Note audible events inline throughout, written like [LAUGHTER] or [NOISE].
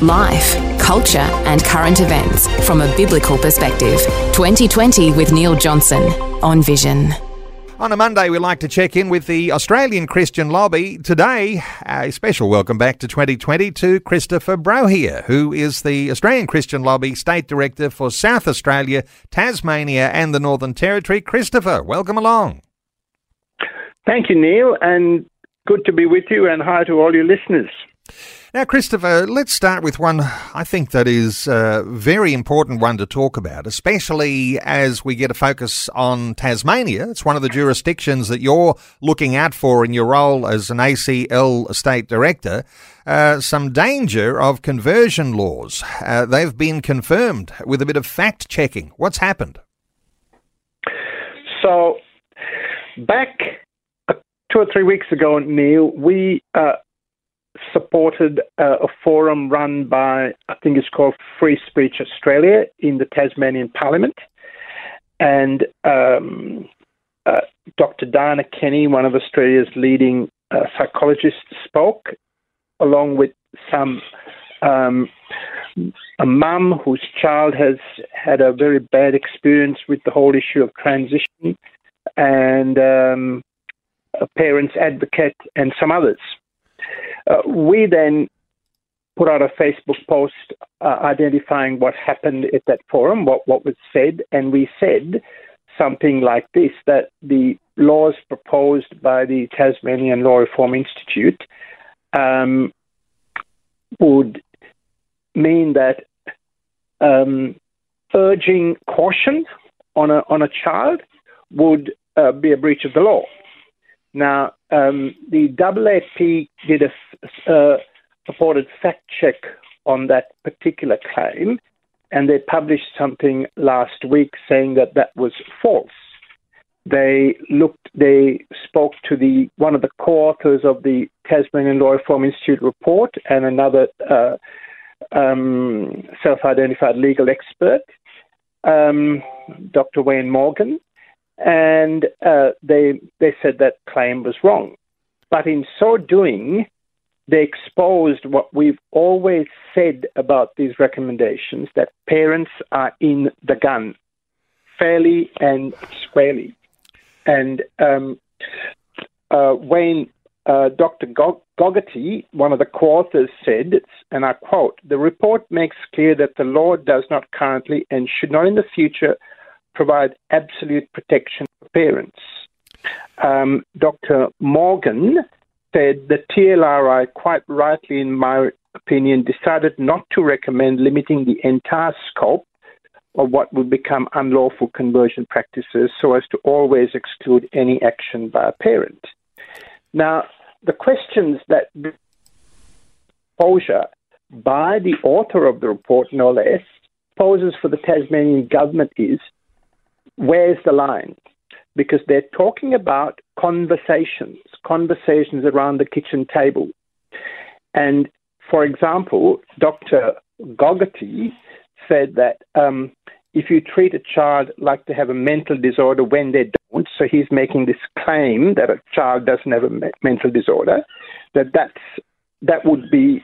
life, culture, and current events from a biblical perspective. 2020 with Neil Johnson on Vision. On a Monday, we like to check in with the Australian Christian Lobby. Today, a special welcome back to 2020 to Christopher Brohier, who is the Australian Christian Lobby State Director for South Australia, Tasmania, and the Northern Territory. Christopher, welcome along. Thank you, Neil, and good to be with you, and hi to all your listeners. Now, Christopher, let's start with one I think that is a very important one to talk about, especially as we get a focus on Tasmania. It's one of the jurisdictions that you're looking out for in your role as an ACL State Director. Uh, some danger of conversion laws. Uh, they've been confirmed with a bit of fact checking. What's happened? So, back uh, two or three weeks ago, Neil, we uh, supported uh, a forum run by, I think it's called Free Speech Australia in the Tasmanian Parliament. And um, uh, Dr. Dianna Kenny, one of Australia's leading uh, psychologists, spoke along with some um, a mum whose child has had a very bad experience with the whole issue of transition, and um, a parents advocate, and some others. Uh, we then put out a Facebook post uh, identifying what happened at that forum, what, what was said, and we said something like this that the laws proposed by the Tasmanian Law Reform Institute um, would mean that um, urging caution on a, on a child would uh, be a breach of the law. Now, um, the AAP did a uh, fact check on that particular claim, and they published something last week saying that that was false. They looked, they spoke to the one of the co-authors of the Tasmanian Law Reform Institute report and another uh, um, self-identified legal expert, um, Dr. Wayne Morgan, and uh, they they said that claim was wrong. But in so doing, they exposed what we've always said about these recommendations: that parents are in the gun, fairly and squarely. And um, uh, uh, Dr. Gogarty, one of the co-authors, said, and I quote: "The report makes clear that the law does not currently and should not in the future." Provide absolute protection for parents. Um, Dr. Morgan said the TLRI, quite rightly, in my opinion, decided not to recommend limiting the entire scope of what would become unlawful conversion practices so as to always exclude any action by a parent. Now, the questions that exposure by the author of the report, no less, poses for the Tasmanian government is where's the line? Because they're talking about conversations, conversations around the kitchen table. And for example, Dr. Gogarty said that um, if you treat a child like they have a mental disorder when they don't, so he's making this claim that a child doesn't have a me- mental disorder, that that's, that would be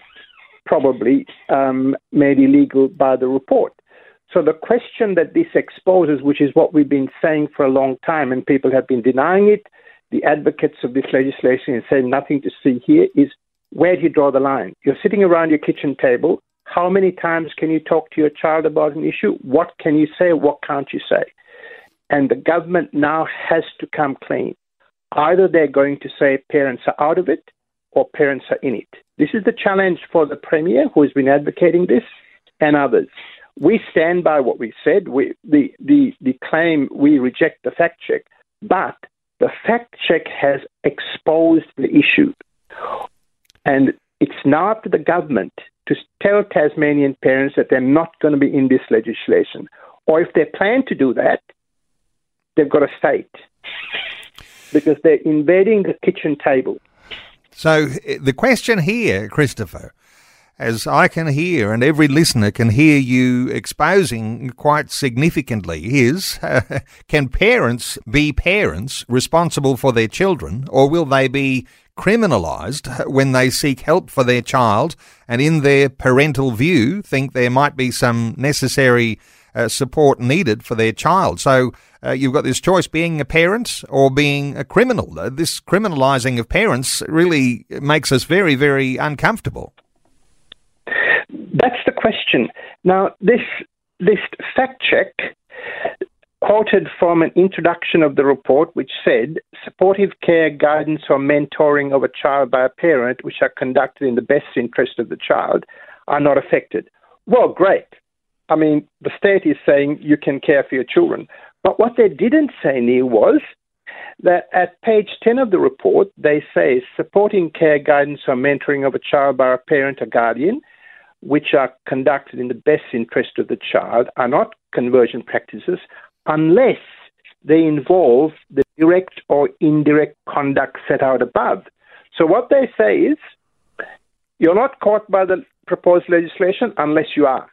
probably um, made illegal by the report. So the question that this exposes, which is what we've been saying for a long time, and people have been denying it, the advocates of this legislation and saying nothing to see here, is where do you draw the line? You're sitting around your kitchen table. How many times can you talk to your child about an issue? What can you say? What can't you say? And the government now has to come clean. Either they're going to say parents are out of it or parents are in it. This is the challenge for the Premier, who has been advocating this, and others we stand by what we said. We, the, the, the claim we reject the fact check, but the fact check has exposed the issue. And it's now up to the government to tell Tasmanian parents that they're not going to be in this legislation. or if they plan to do that, they've got to state because they're invading the kitchen table. So eh, the question here, Christopher, as I can hear and every listener can hear you exposing quite significantly, is uh, [LAUGHS] can parents be parents responsible for their children, or will they be criminalised when they seek help for their child and, in their parental view, think there might be some necessary uh, support needed for their child? So uh, you've got this choice being a parent or being a criminal. Uh, this criminalising of parents really makes us very, very uncomfortable. Question. Now, this this fact check quoted from an introduction of the report, which said supportive care, guidance, or mentoring of a child by a parent, which are conducted in the best interest of the child, are not affected. Well, great. I mean, the state is saying you can care for your children. But what they didn't say, Neil, was that at page 10 of the report, they say supporting care, guidance, or mentoring of a child by a parent or guardian, which are conducted in the best interest of the child, are not conversion practices unless they involve the direct or indirect conduct set out above. So what they say is you're not caught by the proposed legislation unless you are.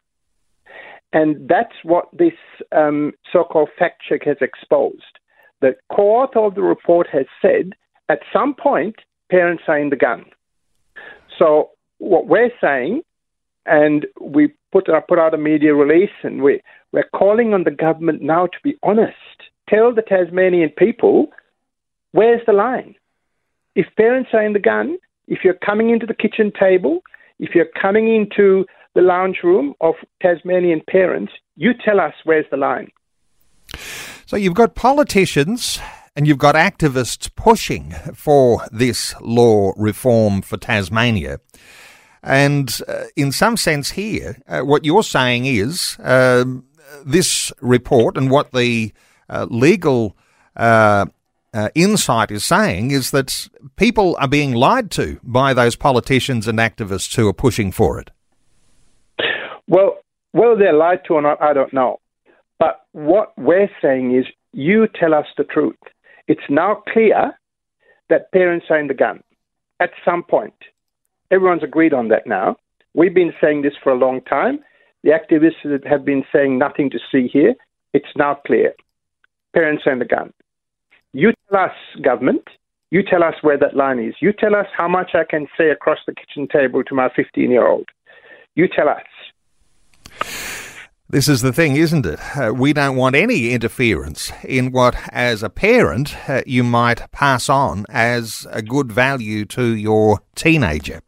And that's what this um, so called fact check has exposed. The co-author of the report has said at some point parents are in the gun. So what we're saying, and we put, uh, put out a media release, and we, we're calling on the government now to be honest. Tell the Tasmanian people where's the line. If parents are in the gun, if you're coming into the kitchen table, if you're coming into the lounge room of Tasmanian parents, you tell us where's the line. So you've got politicians and you've got activists pushing for this law reform for Tasmania. And uh, in some sense, here, uh, what you're saying is uh, this report and what the uh, legal uh, uh, insight is saying is that people are being lied to by those politicians and activists who are pushing for it. Well, whether they're lied to or not, I don't know. But what we're saying is, you tell us the truth. It's now clear that parents are in the gun at some point. Everyone's agreed on that now. We've been saying this for a long time. The activists have been saying nothing to see here. It's now clear. Parents are the gun. You tell us, government, you tell us where that line is. You tell us how much I can say across the kitchen table to my 15 year old. You tell us. This is the thing, isn't it? Uh, we don't want any interference in what, as a parent, uh, you might pass on as a good value to your teenager.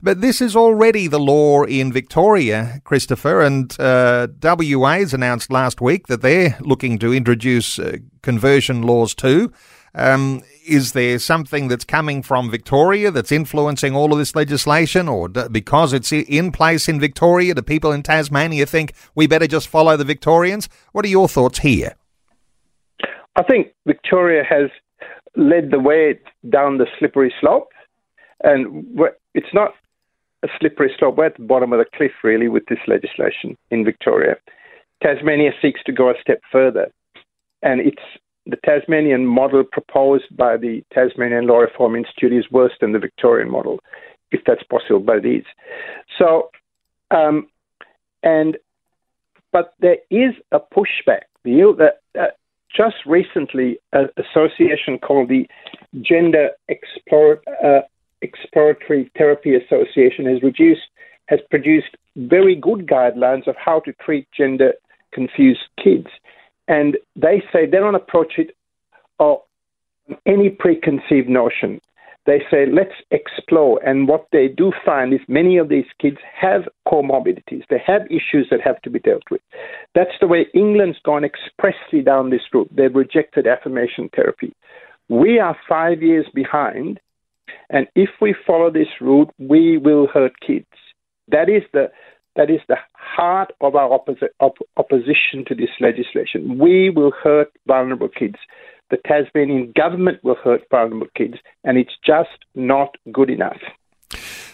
But this is already the law in Victoria, Christopher, and uh, WA's announced last week that they're looking to introduce uh, conversion laws too. Um, is there something that's coming from Victoria that's influencing all of this legislation, or do, because it's in place in Victoria, do people in Tasmania think we better just follow the Victorians? What are your thoughts here? I think Victoria has led the way down the slippery slope, and it's not a slippery slope. We're at the bottom of the cliff, really, with this legislation in Victoria. Tasmania seeks to go a step further, and it's the Tasmanian model proposed by the Tasmanian Law Reform Institute is worse than the Victorian model, if that's possible, but it is. So, um, and but there is a pushback. The uh, just recently, an association called the Gender uh, Exploratory Therapy Association has reduced has produced very good guidelines of how to treat gender confused kids. And they say they don't approach it on any preconceived notion. They say, let's explore. And what they do find is many of these kids have comorbidities. They have issues that have to be dealt with. That's the way England's gone expressly down this route. They've rejected affirmation therapy. We are five years behind. And if we follow this route, we will hurt kids. That is the that is the heart of our opposi- op- opposition to this legislation. We will hurt vulnerable kids. The Tasmanian government will hurt vulnerable kids, and it's just not good enough.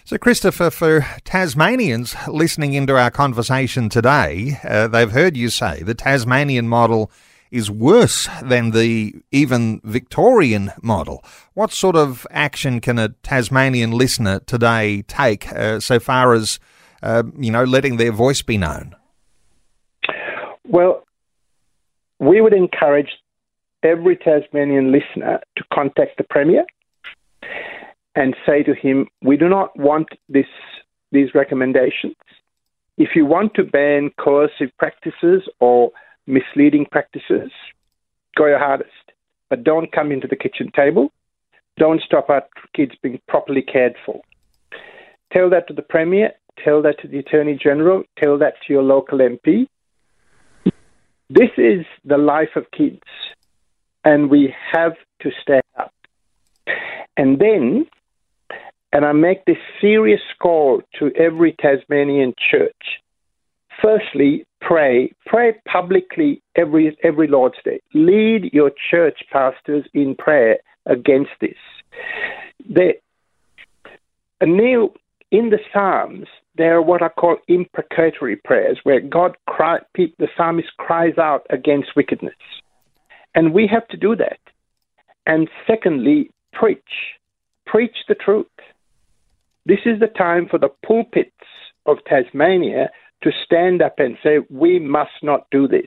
So, Christopher, for Tasmanians listening into our conversation today, uh, they've heard you say the Tasmanian model is worse than the even Victorian model. What sort of action can a Tasmanian listener today take uh, so far as, uh, you know, letting their voice be known? Well, we would encourage every Tasmanian listener to contact the Premier and say to him, we do not want this, these recommendations. If you want to ban coercive practices or misleading practices, go your hardest. But don't come into the kitchen table. Don't stop our kids being properly cared for. Tell that to the Premier, tell that to the Attorney General, tell that to your local MP. This is the life of kids, and we have to stand up. And then and I make this serious call to every Tasmanian church. Firstly, pray. Pray publicly every, every Lord's Day. Lead your church pastors in prayer against this. They, Neil, in the Psalms, there are what I call imprecatory prayers, where God cry, the psalmist cries out against wickedness. And we have to do that. And secondly, preach. Preach the truth. This is the time for the pulpits of Tasmania to stand up and say, we must not do this.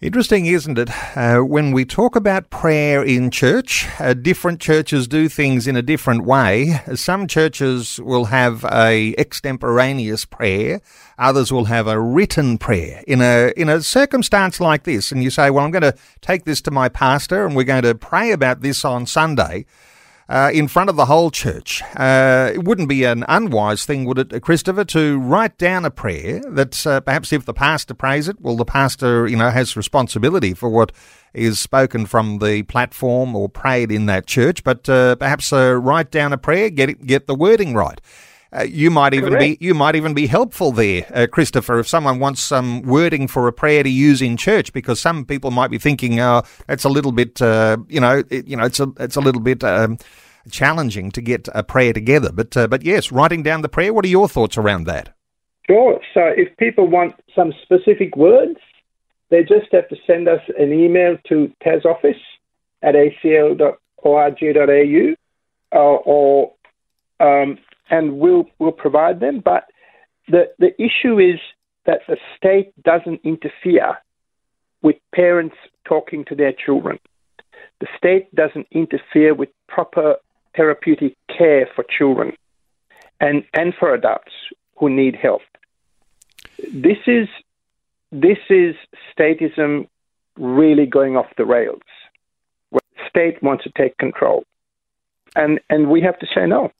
Interesting, isn't it? Uh, when we talk about prayer in church, uh, different churches do things in a different way. Some churches will have a extemporaneous prayer. Others will have a written prayer in a in a circumstance like this. And you say, "Well, I'm going to take this to my pastor, and we're going to pray about this on Sunday." Uh, in front of the whole church. Uh, it wouldn't be an unwise thing, would it, Christopher, to write down a prayer that uh, perhaps if the pastor prays it, well, the pastor, you know, has responsibility for what is spoken from the platform or prayed in that church, but uh, perhaps uh, write down a prayer, get it, get the wording right. Uh, you might even Correct. be you might even be helpful there, uh, Christopher, if someone wants some wording for a prayer to use in church, because some people might be thinking, "Oh, that's a little bit, uh, you know, it, you know, it's a it's a little bit." Um, challenging to get a prayer together, but uh, but yes, writing down the prayer. What are your thoughts around that? Sure. So, if people want some specific words, they just have to send us an email to tasoffice at acl.org.au uh, or um, and we'll we'll provide them. But the the issue is that the state doesn't interfere with parents talking to their children. The state doesn't interfere with proper therapeutic care for children and, and for adults who need help. This is this is statism really going off the rails. The state wants to take control. And and we have to say no.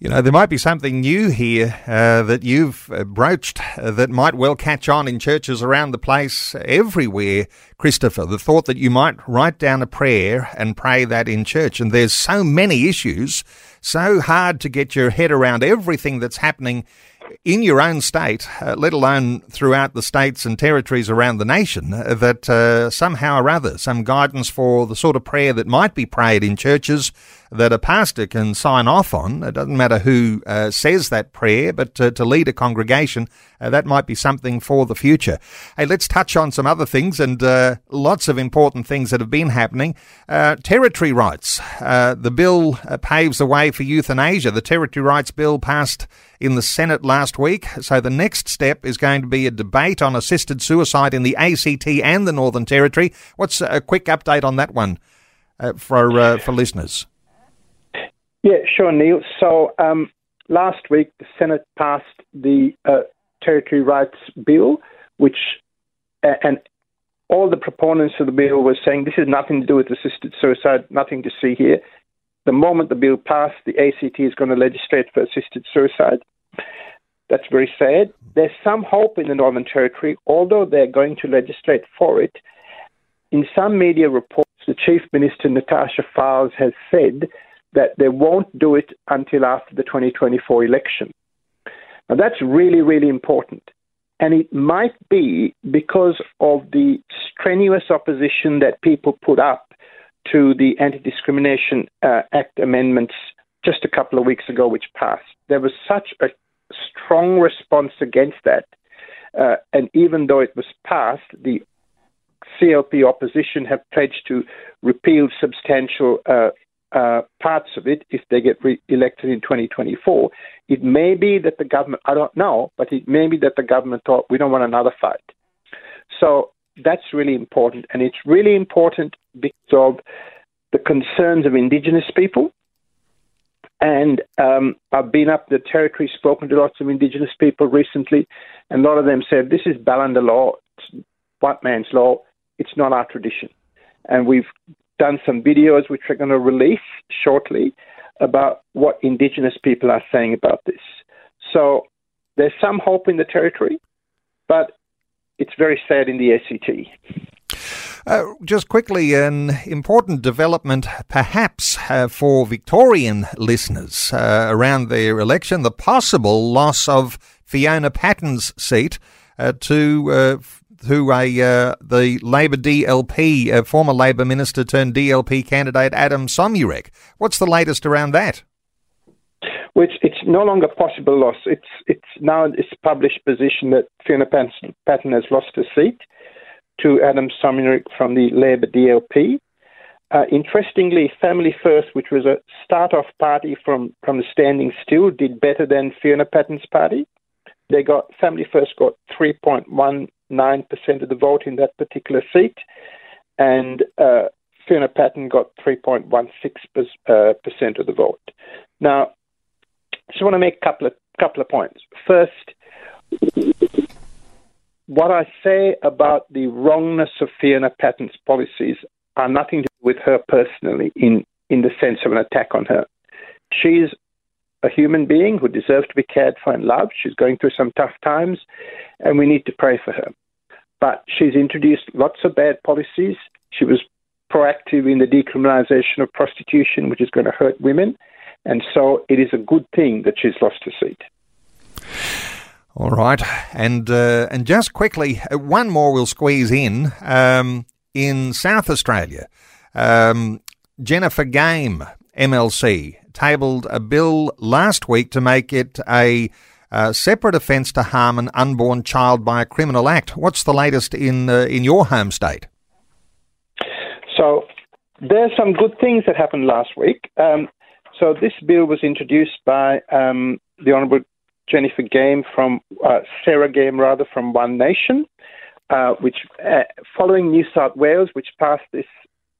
You know, there might be something new here uh, that you've uh, broached uh, that might well catch on in churches around the place everywhere, Christopher. The thought that you might write down a prayer and pray that in church. And there's so many issues, so hard to get your head around everything that's happening in your own state, uh, let alone throughout the states and territories around the nation, uh, that uh, somehow or other, some guidance for the sort of prayer that might be prayed in churches that a pastor can sign off on. It doesn't matter who uh, says that prayer, but to, to lead a congregation, uh, that might be something for the future. Hey, let's touch on some other things and uh, lots of important things that have been happening. territory rights. the bill paves the way for euthanasia. The territory rights bill passed in the Senate last week. So the next step is going to be a debate on assisted suicide in the ACT and the Northern Territory. What's a quick update on that one uh, for uh, for listeners? Yeah, sure, Neil. So um, last week the Senate passed the uh, Territory Rights Bill, which and all the proponents of the bill were saying this has nothing to do with assisted suicide, nothing to see here the moment the bill passed, the ACT is going to legislate for assisted suicide. That's very sad. There's some hope in the Northern Territory, although they're going to legislate for it. In some media reports, the Chief Minister, Natasha Fyles, has said that they won't do it until after the 2024 election. Now, that's really, really important. And it might be because of the strenuous opposition that people put up to the Anti Discrimination uh, Act amendments just a couple of weeks ago, which passed. There was such a strong response against that. Uh, and even though it was passed, the CLP opposition have pledged to repeal substantial uh, uh, parts of it if they get re- elected in 2024. It may be that the government, I don't know, but it may be that the government thought we don't want another fight. So that's really important. And it's really important because of the concerns of Indigenous people. And um, I've been up the territory, spoken to lots of Indigenous people recently, and a lot of them said, This is Balanda law, it's white man's law, it's not our tradition. And we've done some videos which we're going to release shortly about what Indigenous people are saying about this. So there's some hope in the territory, but it's very sad in the ACT. Uh, just quickly, an important development perhaps uh, for Victorian listeners uh, around their election the possible loss of Fiona Patten's seat to uh, who a uh, the Labor DLP, uh, former Labor minister turned DLP candidate Adam Somyurek. What's the latest around that? Which it's no longer possible loss. It's it's now it's published position that Fiona Patten has lost her seat to Adam Somyurek from the Labor DLP. Uh, interestingly, Family First, which was a start-off party from, from the standing still, did better than Fiona Patten's party. They got Family First got 3.1 9% of the vote in that particular seat, and uh, Fiona Patten got 3.16% uh, of the vote. Now, I just want to make a couple of, couple of points. First, what I say about the wrongness of Fiona Patten's policies are nothing to do with her personally in, in the sense of an attack on her. She's a human being who deserves to be cared for and loved. She's going through some tough times, and we need to pray for her. But she's introduced lots of bad policies. She was proactive in the decriminalisation of prostitution, which is going to hurt women. And so it is a good thing that she's lost her seat. All right, and uh, and just quickly, uh, one more we'll squeeze in. Um, in South Australia, um, Jennifer Game, MLC, tabled a bill last week to make it a uh, separate offence to harm an unborn child by a criminal act. What's the latest in uh, in your home state? So there's some good things that happened last week. Um, so this bill was introduced by um, the Honourable Jennifer Game from uh, Sarah Game rather from One Nation, uh, which uh, following New South Wales, which passed this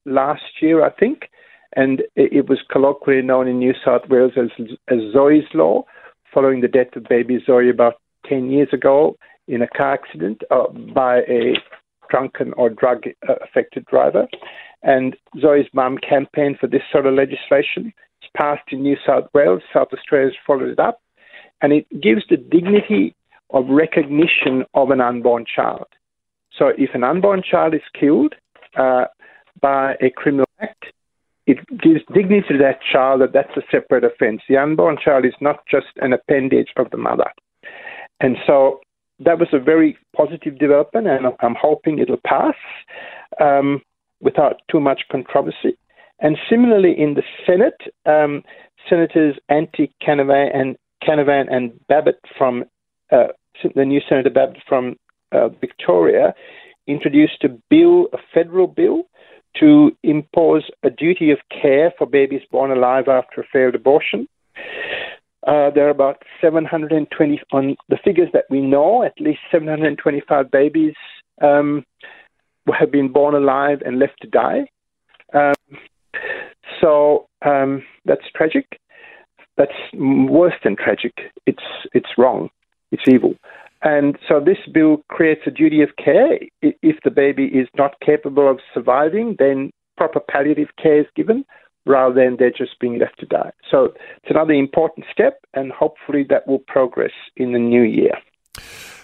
last year, I think, and it, was colloquially known in New South Wales as, as Zoe's Law, following the death of baby Zoe about 10 years ago in a car accident uh, by a drunken or drug affected driver. And Zoe's mum campaigned for this sort of legislation. It's passed in New South Wales. South Australia's followed it up. And it gives the dignity of recognition of an unborn child. So if an unborn child is killed uh, by a criminal act, it gives dignity to that child that that's a separate offence. The unborn child is not just an appendage of the mother. And so that was a very positive development, and I'm hoping it'll pass um, without too much controversy. And similarly, in the Senate, um, Senators Antic Canavan and Canavan and Babet from uh, the new Senator Babet from uh, Victoria introduced a bill, a federal bill, to impose a duty of care for babies born alive after a failed abortion. Uh, there are about 720, on the figures that we know, at least 725 babies um, have been born alive and left to die. Um, so um, that's tragic. That's worse than tragic. It's it's wrong. It's evil. And so this bill creates a duty of care. If the baby is not capable of surviving, then proper palliative care is given rather than they're just being left to die. So it's another important step, and hopefully that will progress in the new year.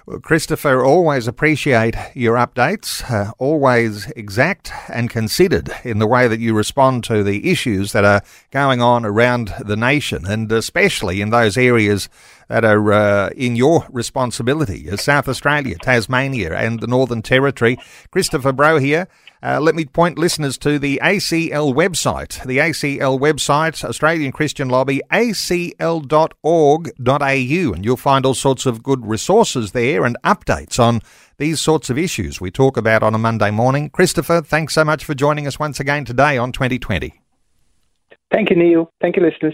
Well, Christopher, always appreciate your updates, uh, always exact and considered in the way that you respond to the issues that are going on around the nation, and especially in those areas that are uh, in your responsibility, uh, South Australia, Tasmania, and the Northern Territory. Christopher Brohier. Uh, let me point listeners to the ACL website. The ACL website, Australian Christian Lobby, acl.org.au, and you'll find all sorts of good resources there and updates on these sorts of issues we talk about on a Monday morning. Christopher, thanks so much for joining us once again today on 2020. Thank you, Neil. Thank you, listeners.